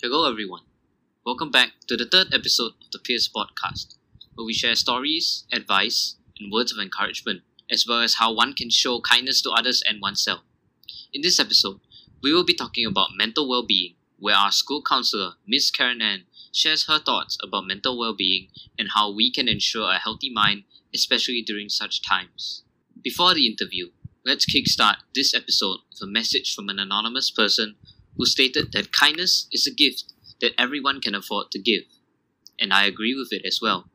Hello, everyone. Welcome back to the third episode of the Pierce Podcast, where we share stories, advice, and words of encouragement, as well as how one can show kindness to others and oneself. In this episode, we will be talking about mental well being, where our school counselor, Miss Karen Ann, shares her thoughts about mental well being and how we can ensure a healthy mind, especially during such times. Before the interview, let's kickstart this episode with a message from an anonymous person who stated that kindness is a gift that everyone can afford to give. And I agree with it as well.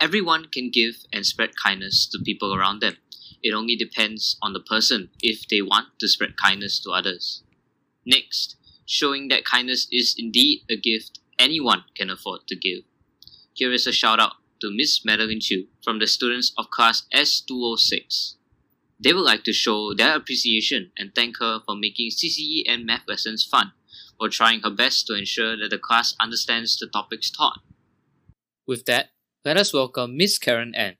Everyone can give and spread kindness to people around them. It only depends on the person if they want to spread kindness to others. Next, showing that kindness is indeed a gift anyone can afford to give. Here is a shout out to Miss Madeline Chu from the students of class S206. They would like to show their appreciation and thank her for making CCE and math lessons fun, while trying her best to ensure that the class understands the topics taught. With that, let us welcome Miss Karen Ann.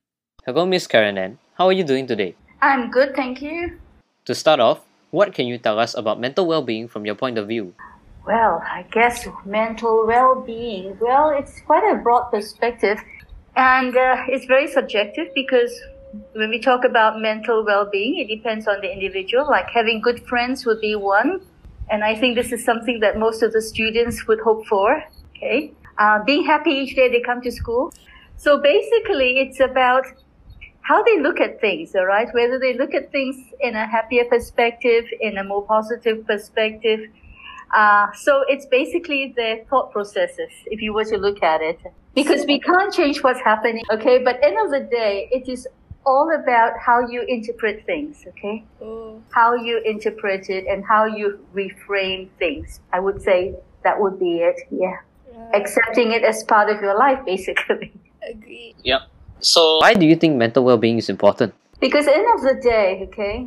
Hello, Miss Karen Ann. How are you doing today? I'm good, thank you. To start off, what can you tell us about mental well being from your point of view? Well, I guess mental well being, well, it's quite a broad perspective and uh, it's very subjective because when we talk about mental well-being, it depends on the individual. Like having good friends would be one, and I think this is something that most of the students would hope for. Okay, uh, being happy each day they come to school. So basically, it's about how they look at things. All right, whether they look at things in a happier perspective, in a more positive perspective. Uh, so it's basically their thought processes, if you were to look at it, because we can't change what's happening. Okay, but end of the day, it is all about how you interpret things, okay? Oh. How you interpret it and how you reframe things. I would say that would be it, yeah. Yeah, Accepting it as part of your life, basically. agree. Yep. So, why do you think mental well being is important? Because end of the day, okay,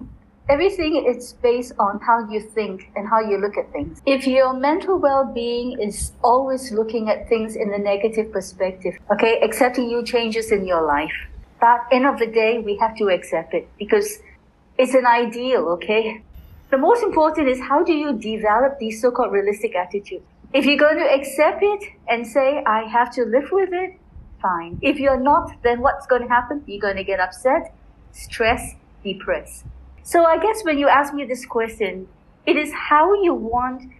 everything is based on how you think and how you look at things. If your mental well-being is always looking at things in a negative perspective, okay, accepting new changes in your life, but end of the day, we have to accept it because it's an ideal, okay? The most important is how do you develop these so-called realistic attitudes? If you're going to accept it and say, I have to live with it, fine. If you're not, then what's going to happen? You're going to get upset, stressed, depressed. So I guess when you ask me this question, it is how you want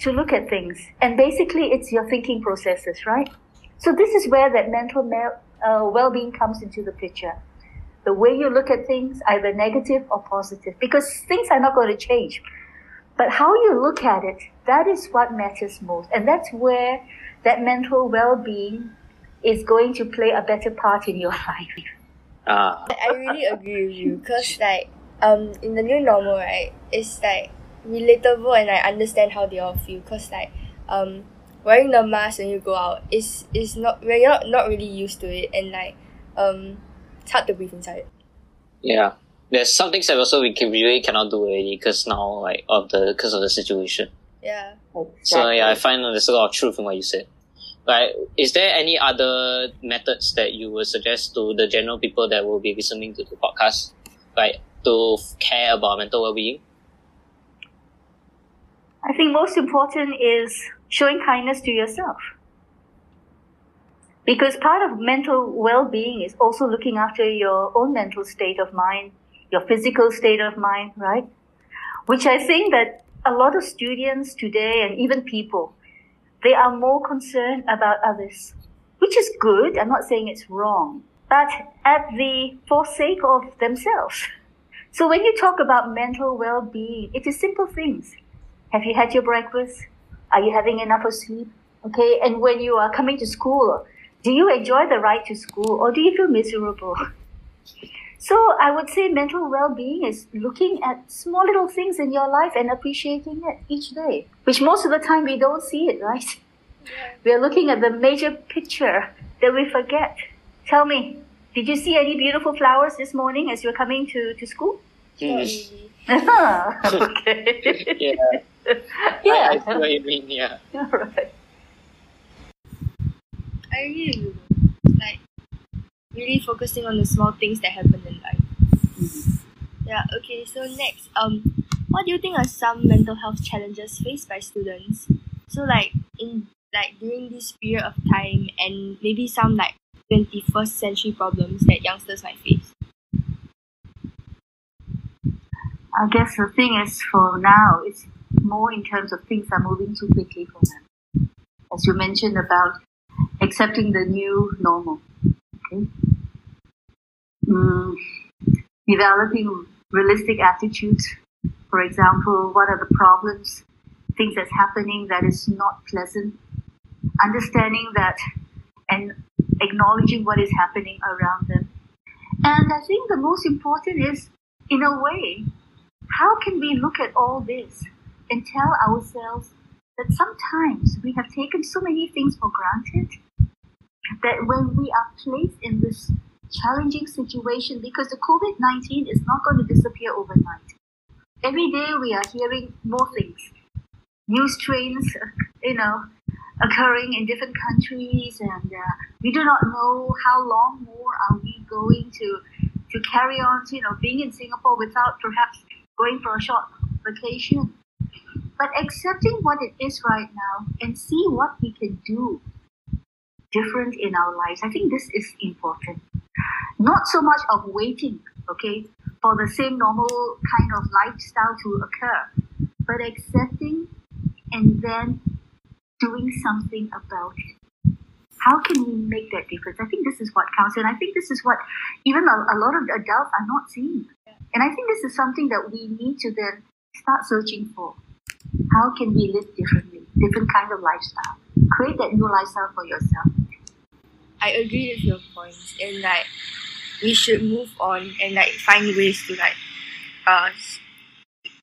to look at things. And basically, it's your thinking processes, right? So this is where that mental mel- uh, well-being comes into the picture. The way you look at things, either negative or positive, because things are not going to change. But how you look at it, that is what matters most. And that's where that mental well-being is going to play a better part in your life. Ah, I really agree with you because like um in the new normal right it's like relatable and I understand how they all feel because like um wearing the mask when you go out is is not we're not not really used to it and like um it's hard to breathe inside. yeah. There's some things that also we can really cannot do already because now, like, of the because of the situation. Yeah. So yeah, I find there's a lot of truth in what you said. Like, is there any other methods that you would suggest to the general people that will be listening to the podcast, like to care about mental well-being? I think most important is showing kindness to yourself. Because part of mental well-being is also looking after your own mental state of mind, your physical state of mind, right? Which I think that a lot of students today and even people, they are more concerned about others, which is good. I'm not saying it's wrong, but at the forsake of themselves. So when you talk about mental well-being, it is simple things. Have you had your breakfast? Are you having enough of sleep? Okay, and when you are coming to school, do you enjoy the ride to school or do you feel miserable? So I would say mental well-being is looking at small little things in your life and appreciating it each day, which most of the time we don't see it, right? We are looking at the major picture that we forget. Tell me, did you see any beautiful flowers this morning as you're coming to, to school? Mm. okay. Yeah. Yeah. I, I see what you mean, yeah. All right. I agree with you. Like really focusing on the small things that happen in life. Yeah, okay, so next, um what do you think are some mental health challenges faced by students? So like in like during this period of time and maybe some like 21st century problems that youngsters might face? I guess the thing is for now, it's more in terms of things are moving too quickly for them. As you mentioned about accepting the new normal. Okay. Mm, developing realistic attitudes. For example, what are the problems, things that's happening that is not pleasant. Understanding that and acknowledging what is happening around them. And I think the most important is, in a way, how can we look at all this and tell ourselves that sometimes we have taken so many things for granted that when we are placed in this challenging situation, because the COVID 19 is not going to disappear overnight. Every day we are hearing more things. New strains, you know, occurring in different countries, and uh, we do not know how long more are we going to to carry on, you know, being in Singapore without perhaps going for a short vacation. But accepting what it is right now and see what we can do different in our lives. I think this is important. Not so much of waiting, okay, for the same normal kind of lifestyle to occur, but accepting and then doing something about it. How can we make that difference? I think this is what counts, and I think this is what even a, a lot of adults are not seeing. And I think this is something that we need to then start searching for. How can we live differently, different kind of lifestyle? Create that new lifestyle for yourself. I agree with your points, and like we should move on and like find ways to like uh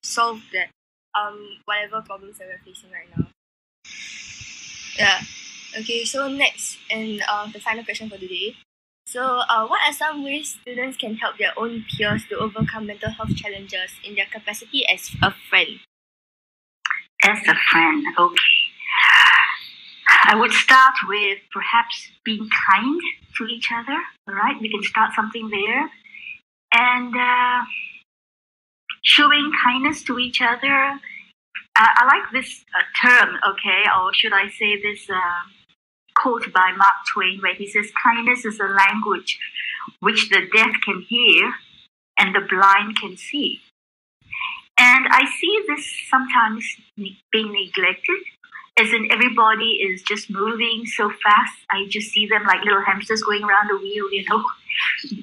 solve that um whatever problems that we're facing right now. Yeah. Okay, so next and uh, the final question for today. So, uh, what are some ways students can help their own peers to overcome mental health challenges in their capacity as a friend? As a friend, okay. I would start with perhaps being kind to each other. All right, we can start something there, and uh, showing kindness to each other uh, I like this uh, term, okay, or should I say this uh, quote by Mark Twain, where he says, Kindness is a language which the deaf can hear and the blind can see. And I see this sometimes being neglected, as in everybody is just moving so fast. I just see them like little hamsters going around the wheel, you know,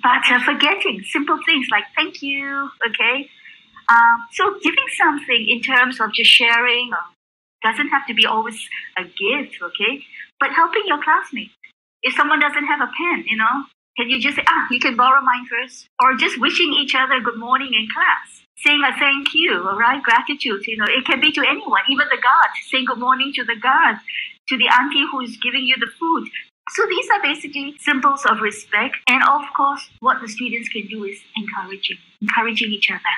but uh, forgetting simple things like thank you, okay, um, so giving something in terms of just sharing uh, doesn't have to be always a gift, okay? But helping your classmates. If someone doesn't have a pen, you know, can you just say, ah, you can borrow mine first? Or just wishing each other good morning in class. Saying a thank you, all right? Gratitude, you know, it can be to anyone, even the guard, saying good morning to the guard, to the auntie who is giving you the food. So these are basically symbols of respect. And of course, what the students can do is encouraging, encouraging each other.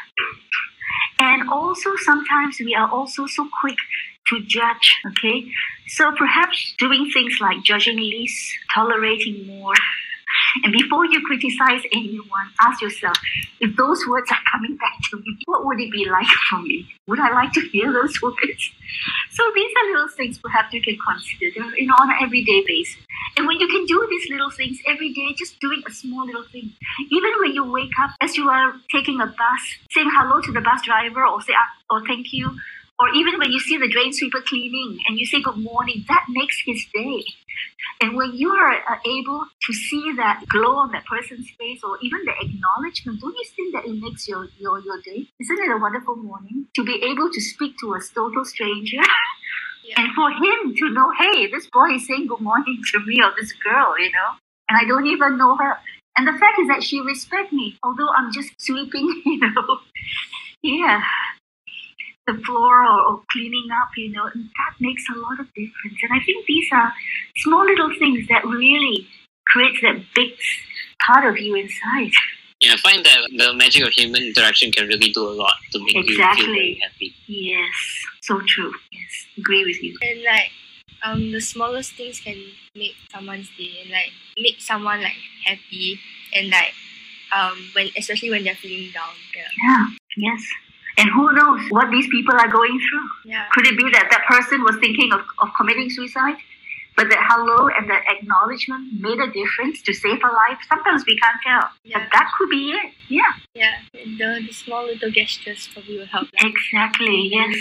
And also sometimes we are also so quick to judge, okay? So perhaps doing things like judging less, tolerating more, and before you criticize anyone, ask yourself if those words are coming back to me, what would it be like for me? Would I like to hear those words? So these are little things perhaps you can consider you know, on an everyday basis. And when you can do these little things every day, just doing a small little thing, even when you wake up as you are taking a bus, saying hello to the bus driver or say or thank you, or even when you see the drain sweeper cleaning and you say good morning, that makes his day. And when you are uh, able to see that glow on that person's face or even the acknowledgement, don't you think that it makes your, your, your day? Isn't it a wonderful morning to be able to speak to a total stranger? Yeah. And for him to know, hey, this boy is saying good morning to me or this girl, you know, and I don't even know her. And the fact is that she respects me, although I'm just sweeping, you know. yeah the floor or, or, cleaning up, you know, and that makes a lot of difference. And I think these are small little things that really creates that big part of you inside. Yeah, I find that the magic of human interaction can really do a lot to make exactly. you feel very happy. Yes, so true. Yes, agree with you. And like, um, the smallest things can make someone's day and like make someone like happy and like, um, when especially when they're feeling down. Yeah. Yeah. Yes. And who knows what these people are going through? Yeah. Could it be that that person was thinking of, of committing suicide? But that hello and that acknowledgement made a difference to save a life. Sometimes we can't tell. Yeah. But that could be it. Yeah. Yeah. The, the small little gestures probably will help. Like, Exactly. Yes.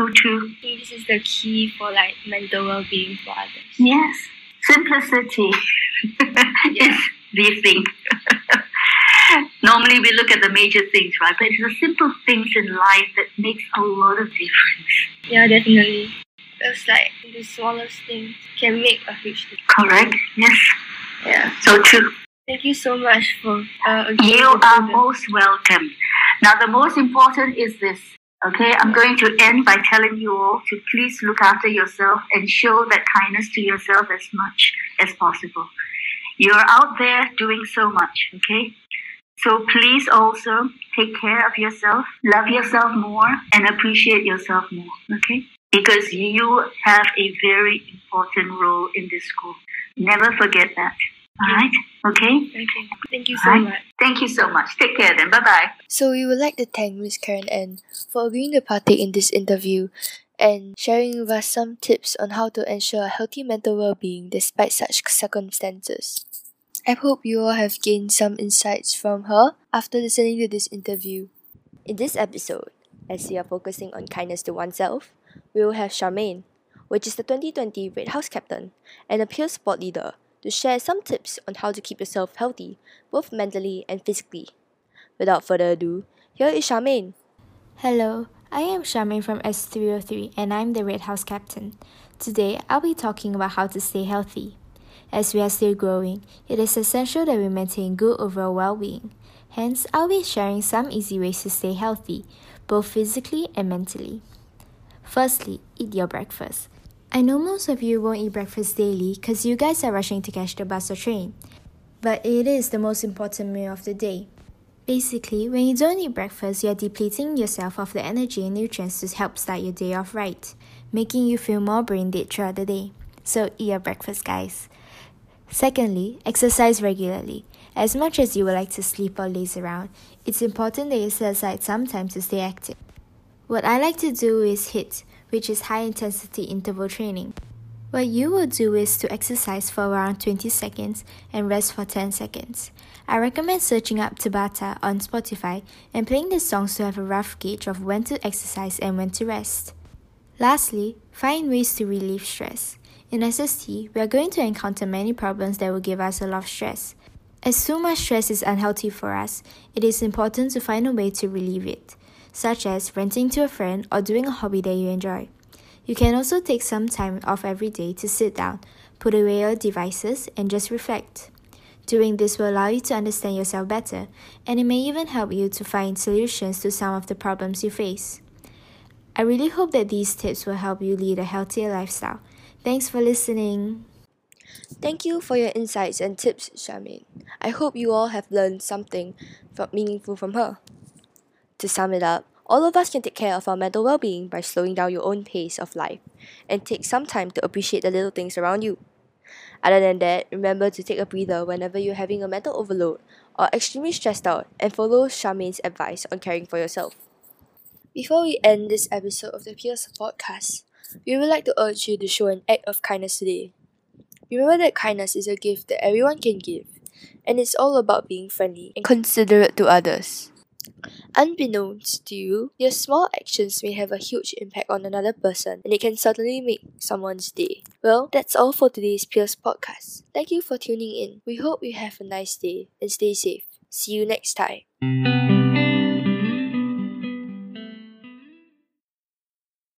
So true. I think this is the key for like mental well-being for others. Yes. Simplicity Yeah. is the thing. Normally we look at the major things, right? But it's the simple things in life that makes a lot of difference. Yeah, definitely. It's like the smallest things can make a huge difference. Correct? Yes. Yeah. So true. Thank you so much for uh, You are most welcome. Now, the most important is this. Okay, I'm going to end by telling you all to please look after yourself and show that kindness to yourself as much as possible. You're out there doing so much, okay? So please also take care of yourself, love yourself more, and appreciate yourself more, okay? Because you have a very important role in this school. Never forget that. All right? Okay? Okay. Thank you so Right. much. Thank you so much. Take care then. Bye bye. So we would like to thank Miss Karen Ann for agreeing to partake in this interview and sharing with us some tips on how to ensure a healthy mental well-being despite such circumstances. I hope you all have gained some insights from her after listening to this interview. In this episode, as we are focusing on kindness to oneself, we will have Charmaine, which is the 2020 Red House captain and a peer support leader, to share some tips on how to keep yourself healthy, both mentally and physically. Without further ado, here is Charmaine. Hello, I am Charmaine from S303 and I'm the Red House Captain. Today, I'll be talking about how to stay healthy. As we are still growing, it is essential that we maintain good overall well being. Hence, I'll be sharing some easy ways to stay healthy, both physically and mentally. Firstly, eat your breakfast. I know most of you won't eat breakfast daily because you guys are rushing to catch the bus or train, but it is the most important meal of the day. Basically, when you don't eat breakfast, you are depleting yourself of the energy and nutrients to help start your day off right, making you feel more brain dead throughout the day. So, eat your breakfast, guys. Secondly, exercise regularly. As much as you would like to sleep or laze around, it's important that you set aside some time to stay active. What I like to do is HIIT, which is high intensity interval training. What you will do is to exercise for around 20 seconds and rest for 10 seconds. I recommend searching up Tabata on Spotify and playing the songs to have a rough gauge of when to exercise and when to rest. Lastly, find ways to relieve stress. In SST, we are going to encounter many problems that will give us a lot of stress. As too much stress is unhealthy for us, it is important to find a way to relieve it, such as renting to a friend or doing a hobby that you enjoy. You can also take some time off every day to sit down, put away your devices, and just reflect. Doing this will allow you to understand yourself better, and it may even help you to find solutions to some of the problems you face. I really hope that these tips will help you lead a healthier lifestyle. Thanks for listening. Thank you for your insights and tips, Charmaine. I hope you all have learned something meaningful from her. To sum it up, all of us can take care of our mental well being by slowing down your own pace of life and take some time to appreciate the little things around you. Other than that, remember to take a breather whenever you're having a mental overload or extremely stressed out and follow Charmaine's advice on caring for yourself. Before we end this episode of the Peers Podcast, we would like to urge you to show an act of kindness today. Remember that kindness is a gift that everyone can give, and it's all about being friendly and considerate to others. Unbeknownst to you, your small actions may have a huge impact on another person, and it can certainly make someone's day. Well, that's all for today's Peers podcast. Thank you for tuning in. We hope you have a nice day and stay safe. See you next time.